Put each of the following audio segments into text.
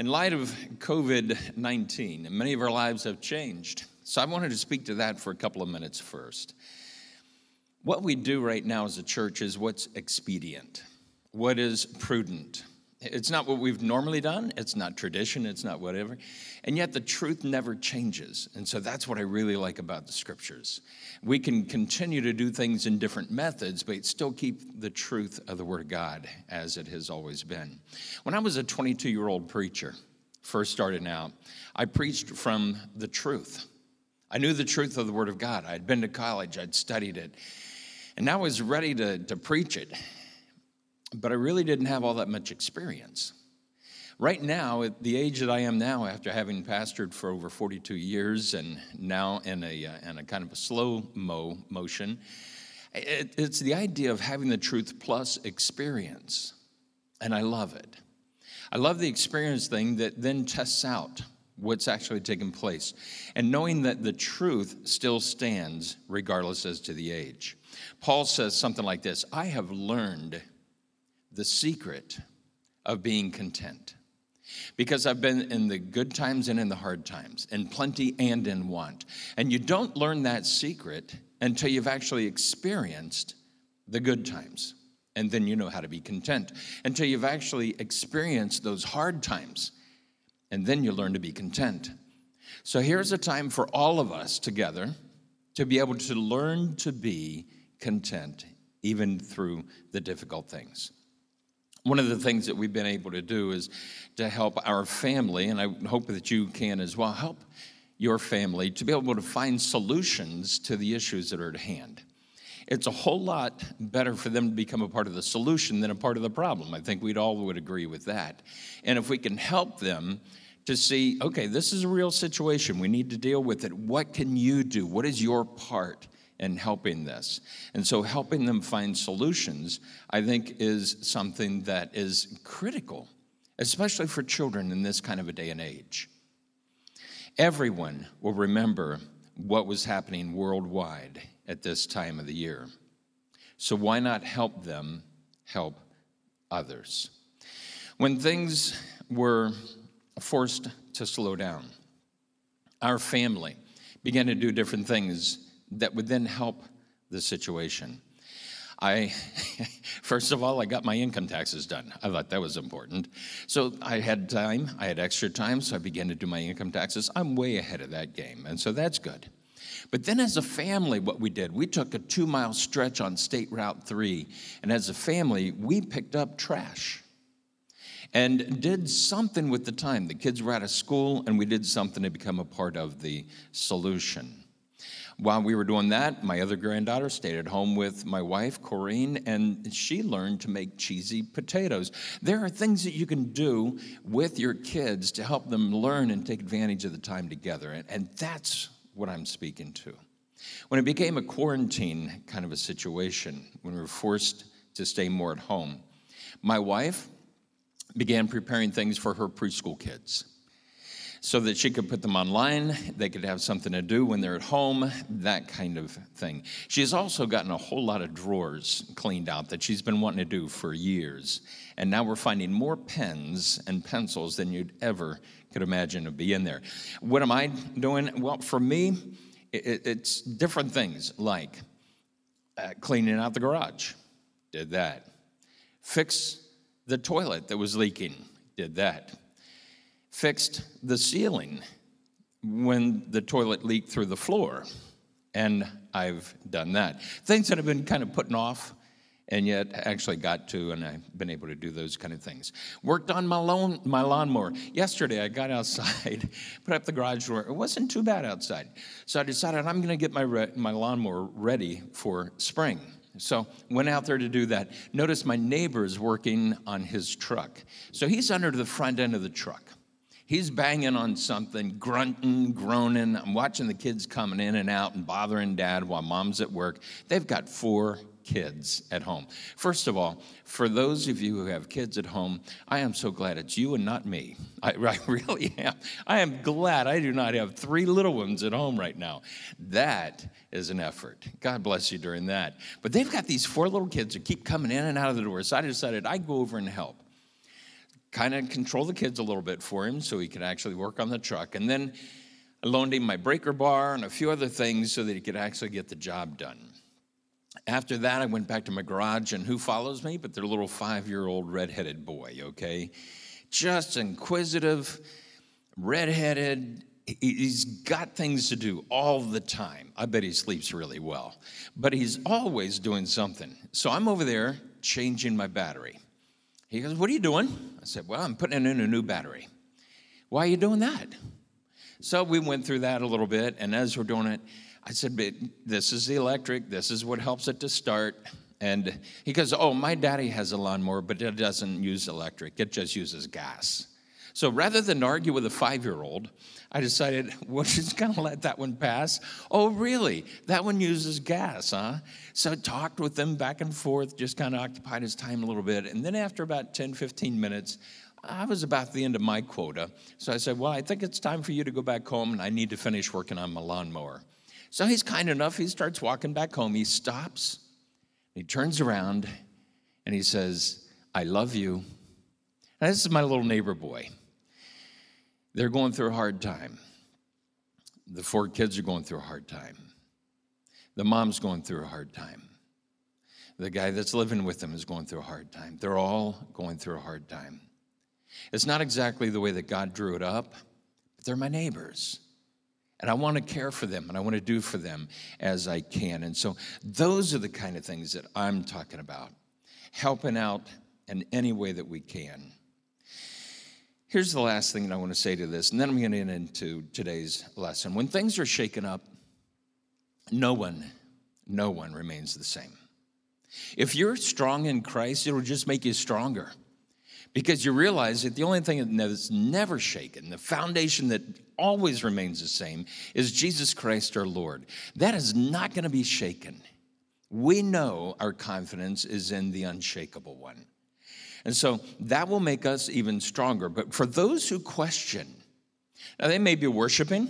In light of COVID 19, many of our lives have changed. So I wanted to speak to that for a couple of minutes first. What we do right now as a church is what's expedient, what is prudent. It's not what we've normally done, it's not tradition, it's not whatever. And yet the truth never changes. And so that's what I really like about the scriptures. We can continue to do things in different methods, but still keep the truth of the Word of God as it has always been. When I was a 22 year old preacher, first starting out, I preached from the truth. I knew the truth of the Word of God. I'd been to college, I'd studied it, and I was ready to, to preach it. But I really didn't have all that much experience. Right now, at the age that I am now, after having pastored for over 42 years and now in a, uh, in a kind of a slow mo motion, it, it's the idea of having the truth plus experience. And I love it. I love the experience thing that then tests out what's actually taking place and knowing that the truth still stands regardless as to the age. Paul says something like this I have learned the secret of being content because I've been in the good times and in the hard times, in plenty and in want. And you don't learn that secret until you've actually experienced the good times. And then you know how to be content until you've actually experienced those hard times. And then you learn to be content. So here's a time for all of us together to be able to learn to be content, even through the difficult things. One of the things that we've been able to do is to help our family, and I hope that you can as well, help your family to be able to find solutions to the issues that are at hand. It's a whole lot better for them to become a part of the solution than a part of the problem. I think we'd all would agree with that. And if we can help them to see, okay, this is a real situation, we need to deal with it. What can you do? What is your part? In helping this. And so, helping them find solutions, I think, is something that is critical, especially for children in this kind of a day and age. Everyone will remember what was happening worldwide at this time of the year. So, why not help them help others? When things were forced to slow down, our family began to do different things that would then help the situation. I, first of all, I got my income taxes done. I thought that was important. So I had time, I had extra time, so I began to do my income taxes. I'm way ahead of that game, and so that's good. But then as a family, what we did, we took a two mile stretch on State Route 3, and as a family, we picked up trash and did something with the time. The kids were out of school, and we did something to become a part of the solution. While we were doing that, my other granddaughter stayed at home with my wife, Corrine, and she learned to make cheesy potatoes. There are things that you can do with your kids to help them learn and take advantage of the time together, and that's what I'm speaking to. When it became a quarantine kind of a situation, when we were forced to stay more at home, my wife began preparing things for her preschool kids so that she could put them online. They could have something to do when they're at home, that kind of thing. She's also gotten a whole lot of drawers cleaned out that she's been wanting to do for years. And now we're finding more pens and pencils than you'd ever could imagine to be in there. What am I doing? Well, for me, it's different things like uh, cleaning out the garage, did that. Fix the toilet that was leaking, did that fixed the ceiling when the toilet leaked through the floor. And I've done that. Things that I've been kind of putting off and yet actually got to, and I've been able to do those kind of things. Worked on my, lawn, my lawnmower. Yesterday, I got outside, put up the garage door. It wasn't too bad outside. So I decided I'm going to get my, re- my lawnmower ready for spring. So went out there to do that. Notice my neighbor is working on his truck. So he's under the front end of the truck. He's banging on something, grunting, groaning. I'm watching the kids coming in and out and bothering dad while mom's at work. They've got four kids at home. First of all, for those of you who have kids at home, I am so glad it's you and not me. I, I, really am. I am glad I do not have three little ones at home right now. That is an effort. God bless you during that. But they've got these four little kids who keep coming in and out of the door. So I decided I'd go over and help kind of control the kids a little bit for him so he could actually work on the truck. And then I loaned him my breaker bar and a few other things so that he could actually get the job done. After that, I went back to my garage, and who follows me? But their little five year old redheaded boy, okay? Just inquisitive, redheaded. He's got things to do all the time. I bet he sleeps really well, but he's always doing something. So I'm over there changing my battery. He goes, What are you doing? I said, Well, I'm putting in a new battery. Why are you doing that? So we went through that a little bit, and as we're doing it, I said, but this is the electric, this is what helps it to start. And he goes, Oh, my daddy has a lawnmower, but it doesn't use electric, it just uses gas. So rather than argue with a five year old, I decided we're just going to let that one pass. Oh, really? That one uses gas, huh? So I talked with them back and forth, just kind of occupied his time a little bit. And then after about 10, 15 minutes, I was about the end of my quota. So I said, Well, I think it's time for you to go back home and I need to finish working on my lawnmower. So he's kind enough. He starts walking back home. He stops, he turns around, and he says, I love you. Now, this is my little neighbor boy. They're going through a hard time. The four kids are going through a hard time. The mom's going through a hard time. The guy that's living with them is going through a hard time. They're all going through a hard time. It's not exactly the way that God drew it up, but they're my neighbors. And I want to care for them and I want to do for them as I can. And so those are the kind of things that I'm talking about helping out in any way that we can. Here's the last thing that I want to say to this, and then I'm going to get into today's lesson. When things are shaken up, no one, no one remains the same. If you're strong in Christ, it'll just make you stronger because you realize that the only thing that's never shaken, the foundation that always remains the same, is Jesus Christ our Lord. That is not going to be shaken. We know our confidence is in the unshakable one. And so that will make us even stronger. But for those who question, now they may be worshiping,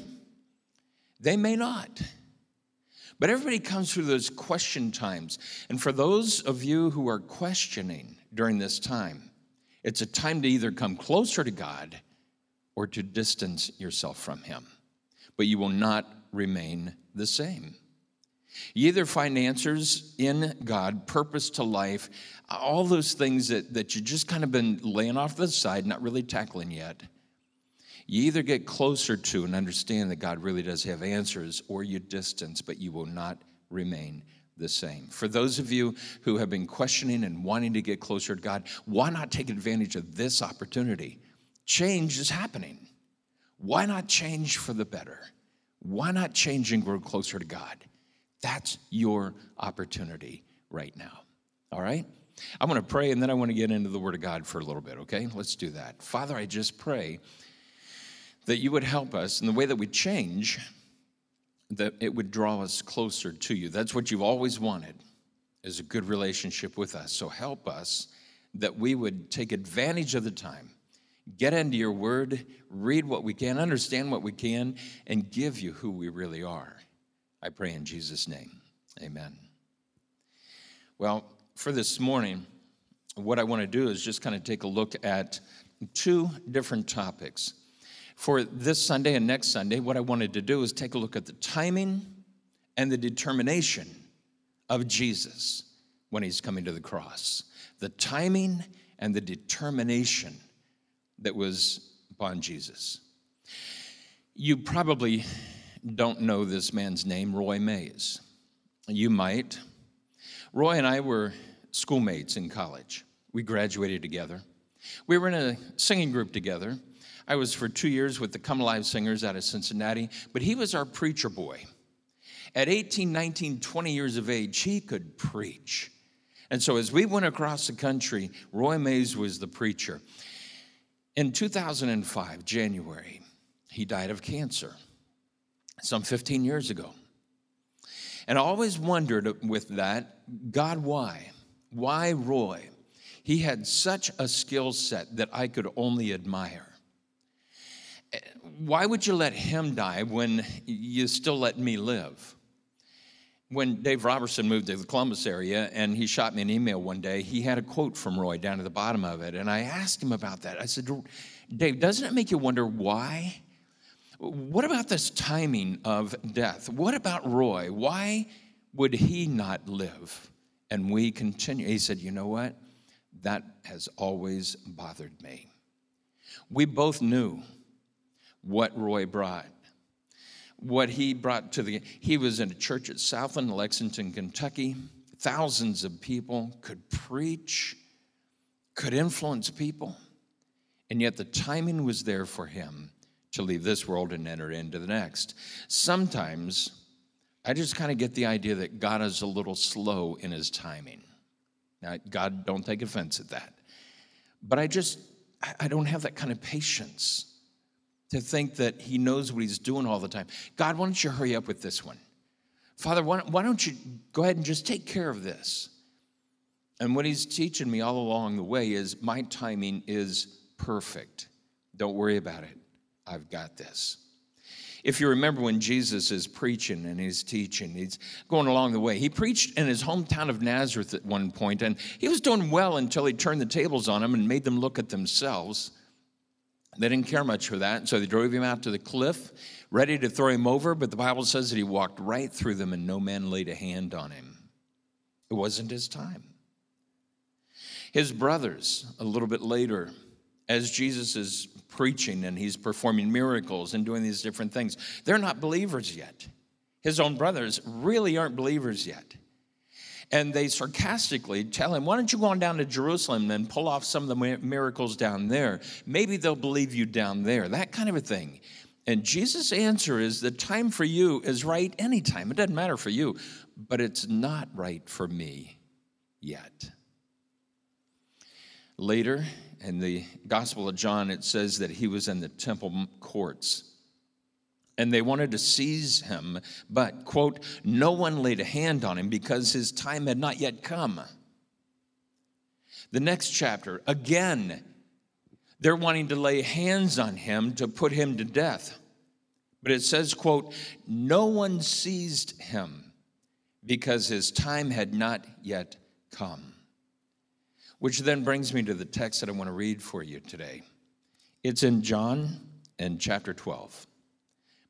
they may not. But everybody comes through those question times. And for those of you who are questioning during this time, it's a time to either come closer to God or to distance yourself from Him. But you will not remain the same. You either find answers in God, purpose to life, all those things that, that you just kind of been laying off to the side, not really tackling yet. You either get closer to and understand that God really does have answers, or you distance, but you will not remain the same. For those of you who have been questioning and wanting to get closer to God, why not take advantage of this opportunity? Change is happening. Why not change for the better? Why not change and grow closer to God? That's your opportunity right now. All right? I'm going to pray and then I want to get into the Word of God for a little bit, okay? Let's do that. Father, I just pray that you would help us in the way that we change that it would draw us closer to you. That's what you've always wanted, is a good relationship with us. So help us that we would take advantage of the time, get into your word, read what we can, understand what we can, and give you who we really are. I pray in Jesus' name. Amen. Well, for this morning, what I want to do is just kind of take a look at two different topics for this Sunday and next Sunday, what I wanted to do is take a look at the timing and the determination of Jesus when he's coming to the cross. The timing and the determination that was upon Jesus. You probably don't know this man's name, Roy Mays. You might. Roy and I were schoolmates in college. We graduated together. We were in a singing group together. I was for two years with the Come Alive Singers out of Cincinnati, but he was our preacher boy. At 18, 19, 20 years of age, he could preach. And so as we went across the country, Roy Mays was the preacher. In 2005, January, he died of cancer some 15 years ago. And I always wondered with that, God, why? Why Roy? He had such a skill set that I could only admire why would you let him die when you still let me live? when Dave Robertson moved to the Columbus area and he shot me an email one day, he had a quote from Roy down at the bottom of it. And I asked him about that. I said, Dave, doesn't it make you wonder why? What about this timing of death? What about Roy? Why would he not live? And we continue. He said, You know what? That has always bothered me. We both knew what Roy brought what he brought to the he was in a church at southland lexington kentucky thousands of people could preach could influence people and yet the timing was there for him to leave this world and enter into the next sometimes i just kind of get the idea that god is a little slow in his timing now god don't take offense at that but i just i don't have that kind of patience to think that he knows what he's doing all the time. God, why don't you hurry up with this one? Father, why, don't you go ahead and just take care of this? And what he's teaching me all along the way is my timing is perfect. Don't worry about it. I've got this. If you remember when Jesus is preaching and he's teaching, he's going along the way. He preached in his hometown of Nazareth at one point, and he was doing well until he turned the tables on them and made them look at themselves. They didn't care much for that, so they drove him out to the cliff, ready to throw him over, but the Bible says that he walked right through them and no man laid a hand on him. It wasn't his time. His brothers, a little bit later, as Jesus is preaching and he's performing miracles and doing these different things, they're not believers yet. His own brothers really aren't believers yet. And they sarcastically tell him, Why don't you go on down to Jerusalem and pull off some of the miracles down there? Maybe they'll believe you down there, that kind of a thing. And Jesus' answer is the time for you is right anytime. It doesn't matter for you, but it's not right for me yet. Later, in the Gospel of John, it says that he was in the temple courts and they wanted to seize him, but, quote, no one laid a hand on him because his time had not yet come. The next chapter, again, they're wanting to lay hands on him to put him to death. But it says, quote, no one seized him because his time had not yet come. Which then brings me to the text that I want to read for you today. It's in John and chapter 12.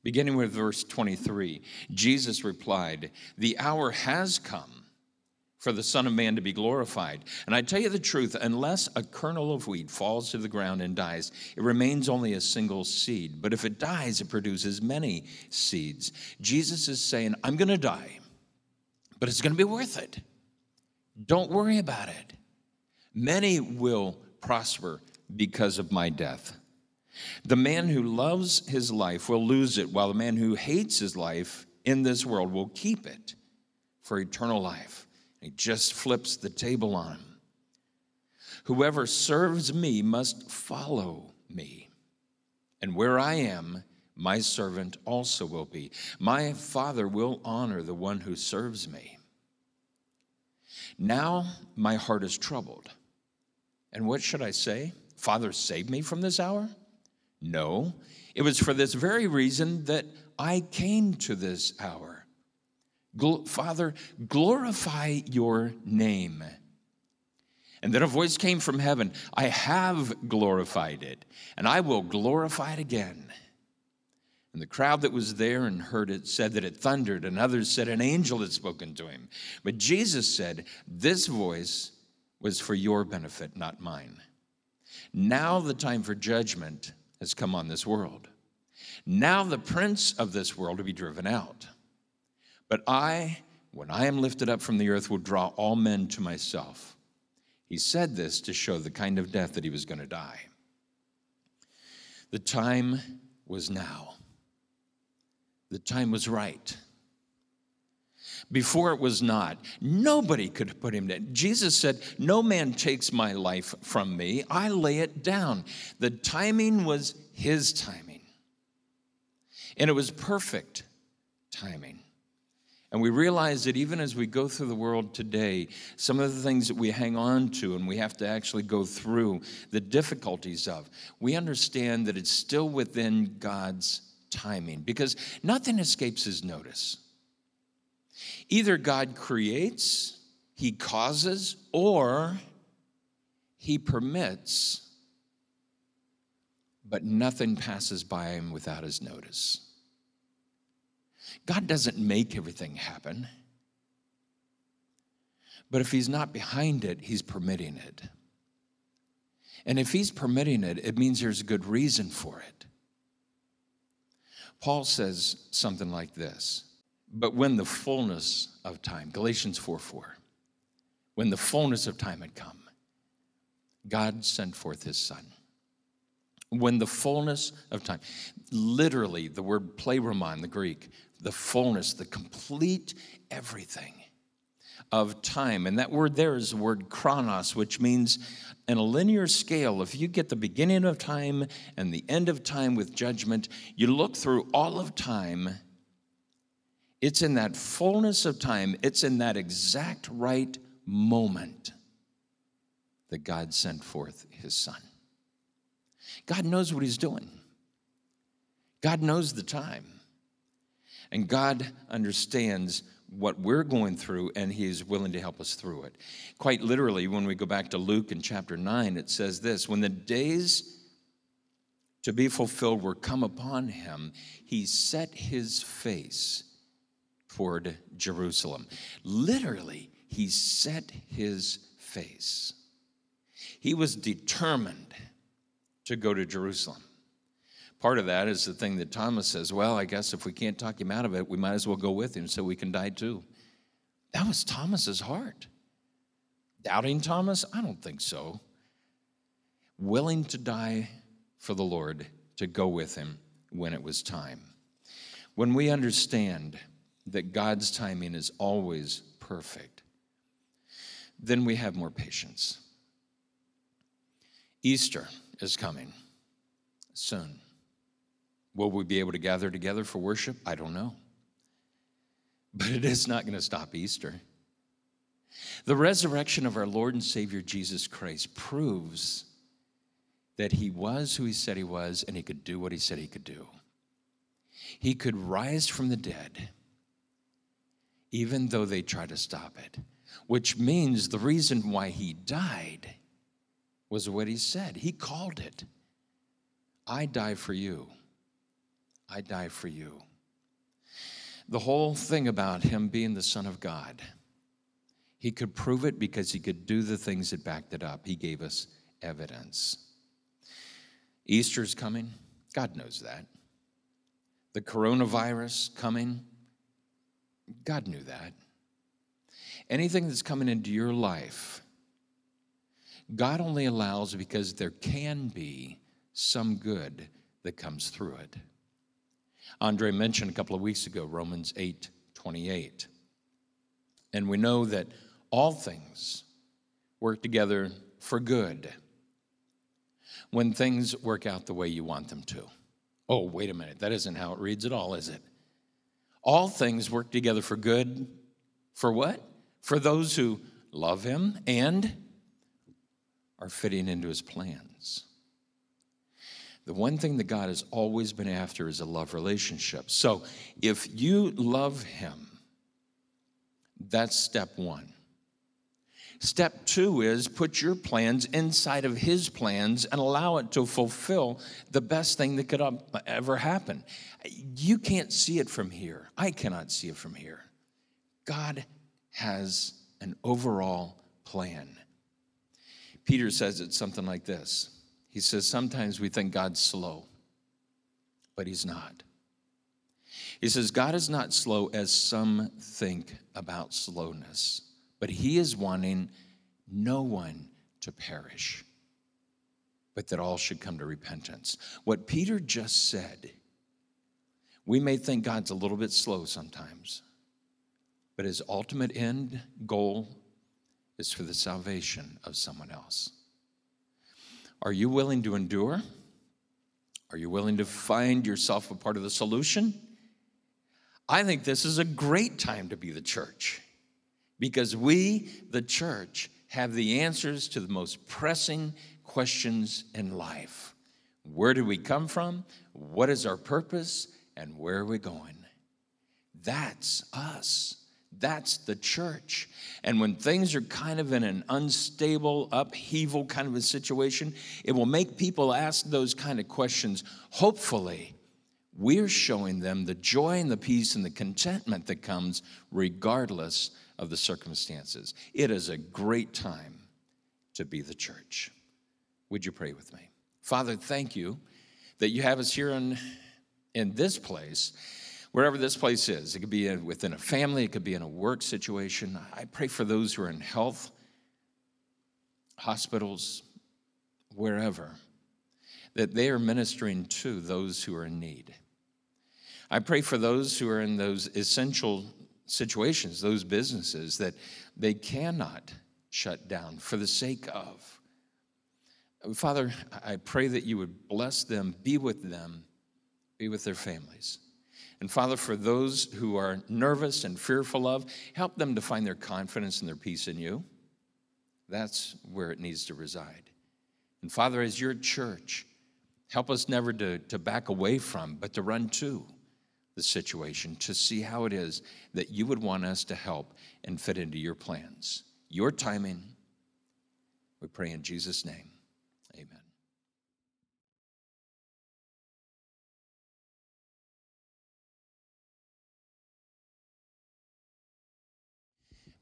Beginning with verse 23, Jesus replied, The hour has come for the Son of Man to be glorified. And I tell you the truth, unless a kernel of wheat falls to the ground and dies, it remains only a single seed. But if it dies, it produces many seeds. Jesus is saying, I'm going to die, but it's going to be worth it. Don't worry about it. Many will prosper because of my death. The man who loves his life will lose it, while the man who hates his life in this world will keep it for eternal life. He just flips the table on him. Whoever serves me must follow me. And where I am, my servant also will be. My Father will honor the one who serves me. Now my heart is troubled. And what should I say? Father, save me from this hour? No, it was for this very reason that I came to this hour. Father, glorify your name. And then a voice came from heaven I have glorified it, and I will glorify it again. And the crowd that was there and heard it said that it thundered, and others said an angel had spoken to him. But Jesus said, This voice was for your benefit, not mine. Now the time for judgment has come on this world. Now the prince of this world will be driven out. But I, when I am lifted up from the earth, will draw all men to myself. He said this to show the kind of death that he was going to die. The time was now. The time was right. Before it was not. Nobody could put him down. Jesus said, No man takes my life from me, I lay it down. The timing was his timing. And it was perfect timing. And we realize that even as we go through the world today, some of the things that we hang on to and we have to actually go through the difficulties of, we understand that it's still within God's timing because nothing escapes his notice. Either God creates, He causes, or He permits, but nothing passes by Him without His notice. God doesn't make everything happen, but if He's not behind it, He's permitting it. And if He's permitting it, it means there's a good reason for it. Paul says something like this But when the fullness of time, Galatians 4 4, when the fullness of time had come, God sent forth his son. When the fullness of time, literally, the word pleromon, the Greek, the fullness, the complete everything of time. And that word there is the word chronos, which means in a linear scale, if you get the beginning of time and the end of time with judgment, you look through all of time, it's in that fullness of time, it's in that exact right moment that God sent forth his son. God knows what he's doing, God knows the time, and God understands what we're going through, and He is willing to help us through it. Quite literally, when we go back to Luke in chapter 9, it says this When the days to be fulfilled were come upon him, he set his face toward Jerusalem. Literally, he set his face. He was determined to go to Jerusalem. Part of that is the thing that Thomas says, well, I guess if we can't talk him out of it, we might as well go with him so we can die too. That was Thomas's heart. Doubting Thomas? I don't think so. Willing to die for the Lord, to go with him when it was time. When we understand that God's timing is always perfect, then we have more patience. Easter is coming soon. Will we be able to gather together for worship? I don't know. But it is not going to stop Easter. The resurrection of our Lord and Savior Jesus Christ proves that he was who he said he was and he could do what he said he could do. He could rise from the dead, even though they try to stop it, which means the reason why he died was what he said. He called it I die for you. I die for you. The whole thing about him being the Son of God, he could prove it because he could do the things that backed it up. He gave us evidence. Easter's coming, God knows that. The coronavirus coming, God knew that. Anything that's coming into your life, God only allows because there can be some good that comes through it. Andre mentioned a couple of weeks ago Romans 8 28. And we know that all things work together for good when things work out the way you want them to. Oh, wait a minute, that isn't how it reads at all, is it? All things work together for good. For what? For those who love him and are fitting into his plans. The one thing that God has always been after is a love relationship. So if you love Him, that's step one. Step two is put your plans inside of His plans and allow it to fulfill the best thing that could ever happen. You can't see it from here. I cannot see it from here. God has an overall plan. Peter says it's something like this he says, Sometimes we think God's slow, but He's not. He says, God is not slow as some think about slowness, but He is wanting no one to perish, but that all should come to repentance. What Peter just said, we may think God's a little bit slow sometimes, but his ultimate end goal is for the salvation of someone else. Are you willing to endure? Are you willing to find yourself a part of the solution? I think this is a great time to be the church because we, the church, have the answers to the most pressing questions in life. Where do we come from? What is our purpose? And where are we going? That's us. That's the church. And when things are kind of in an unstable, upheaval kind of a situation, it will make people ask those kind of questions. Hopefully, we're showing them the joy and the peace and the contentment that comes regardless of the circumstances. It is a great time to be the church. Would you pray with me? Father, thank you that you have us here in, in this place wherever this place is. It could be within a family, it could be in a work situation. I pray for those who are in health, hospitals, wherever, that they are ministering to those who are in need. I pray for those who are in those essential situations, those businesses that they cannot shut down for the sake of. Father, I pray that you would bless them, be with them, be with their families. And Father, for those who are nervous and fearful of, help them to find their confidence and their peace in you. That's where it needs to reside. And Father, as your church, help us never to, to back away from, but to run to the situation, to see how it is that you would want us to help and fit into your plans. Your timing, we pray in Jesus' name. Amen.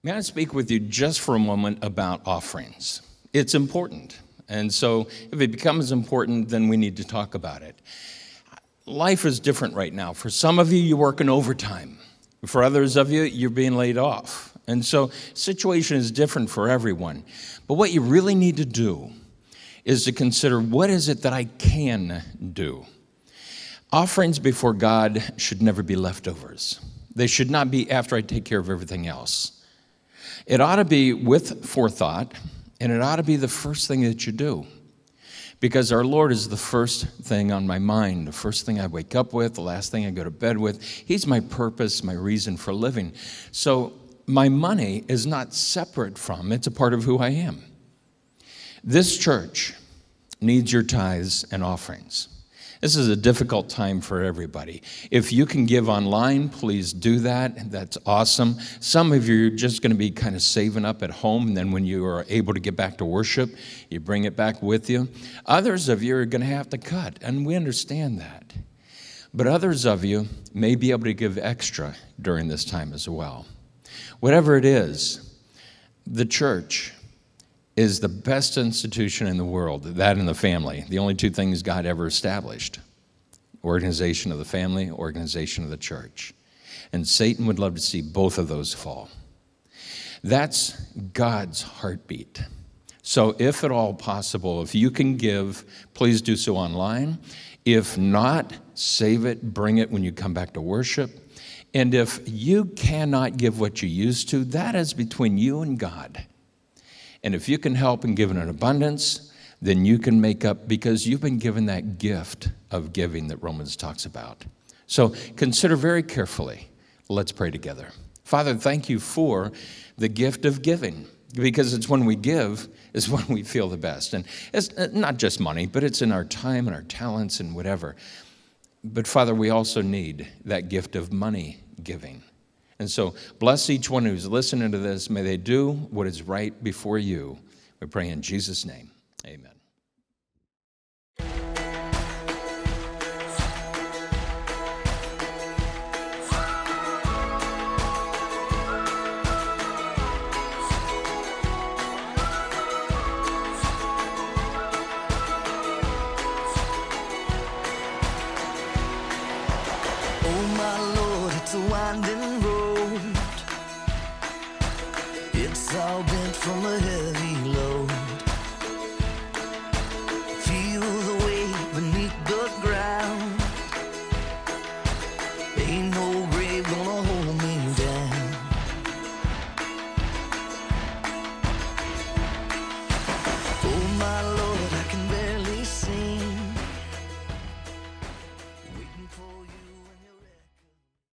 May I speak with you just for a moment about offerings? It's important. And so, if it becomes important, then we need to talk about it. Life is different right now. For some of you, you're working overtime. For others of you, you're being laid off. And so, situation is different for everyone. But what you really need to do is to consider what is it that I can do? Offerings before God should never be leftovers. They should not be after I take care of everything else. It ought to be with forethought, and it ought to be the first thing that you do. Because our Lord is the first thing on my mind, the first thing I wake up with, the last thing I go to bed with. He's my purpose, my reason for living. So my money is not separate from, it's a part of who I am. This church needs your tithes and offerings. This is a difficult time for everybody. If you can give online, please do that. That's awesome. Some of you are just going to be kind of saving up at home, and then when you are able to get back to worship, you bring it back with you. Others of you are going to have to cut, and we understand that. But others of you may be able to give extra during this time as well. Whatever it is, the church is the best institution in the world, that and the family, the only two things God ever established organization of the family, organization of the church. And Satan would love to see both of those fall. That's God's heartbeat. So, if at all possible, if you can give, please do so online. If not, save it, bring it when you come back to worship. And if you cannot give what you used to, that is between you and God. And if you can help and give in an abundance, then you can make up because you've been given that gift of giving that Romans talks about. So consider very carefully. Let's pray together. Father, thank you for the gift of giving because it's when we give is when we feel the best. And it's uh, not just money, but it's in our time and our talents and whatever. But Father, we also need that gift of money giving. And so, bless each one who's listening to this. May they do what is right before you. We pray in Jesus' name. Amen.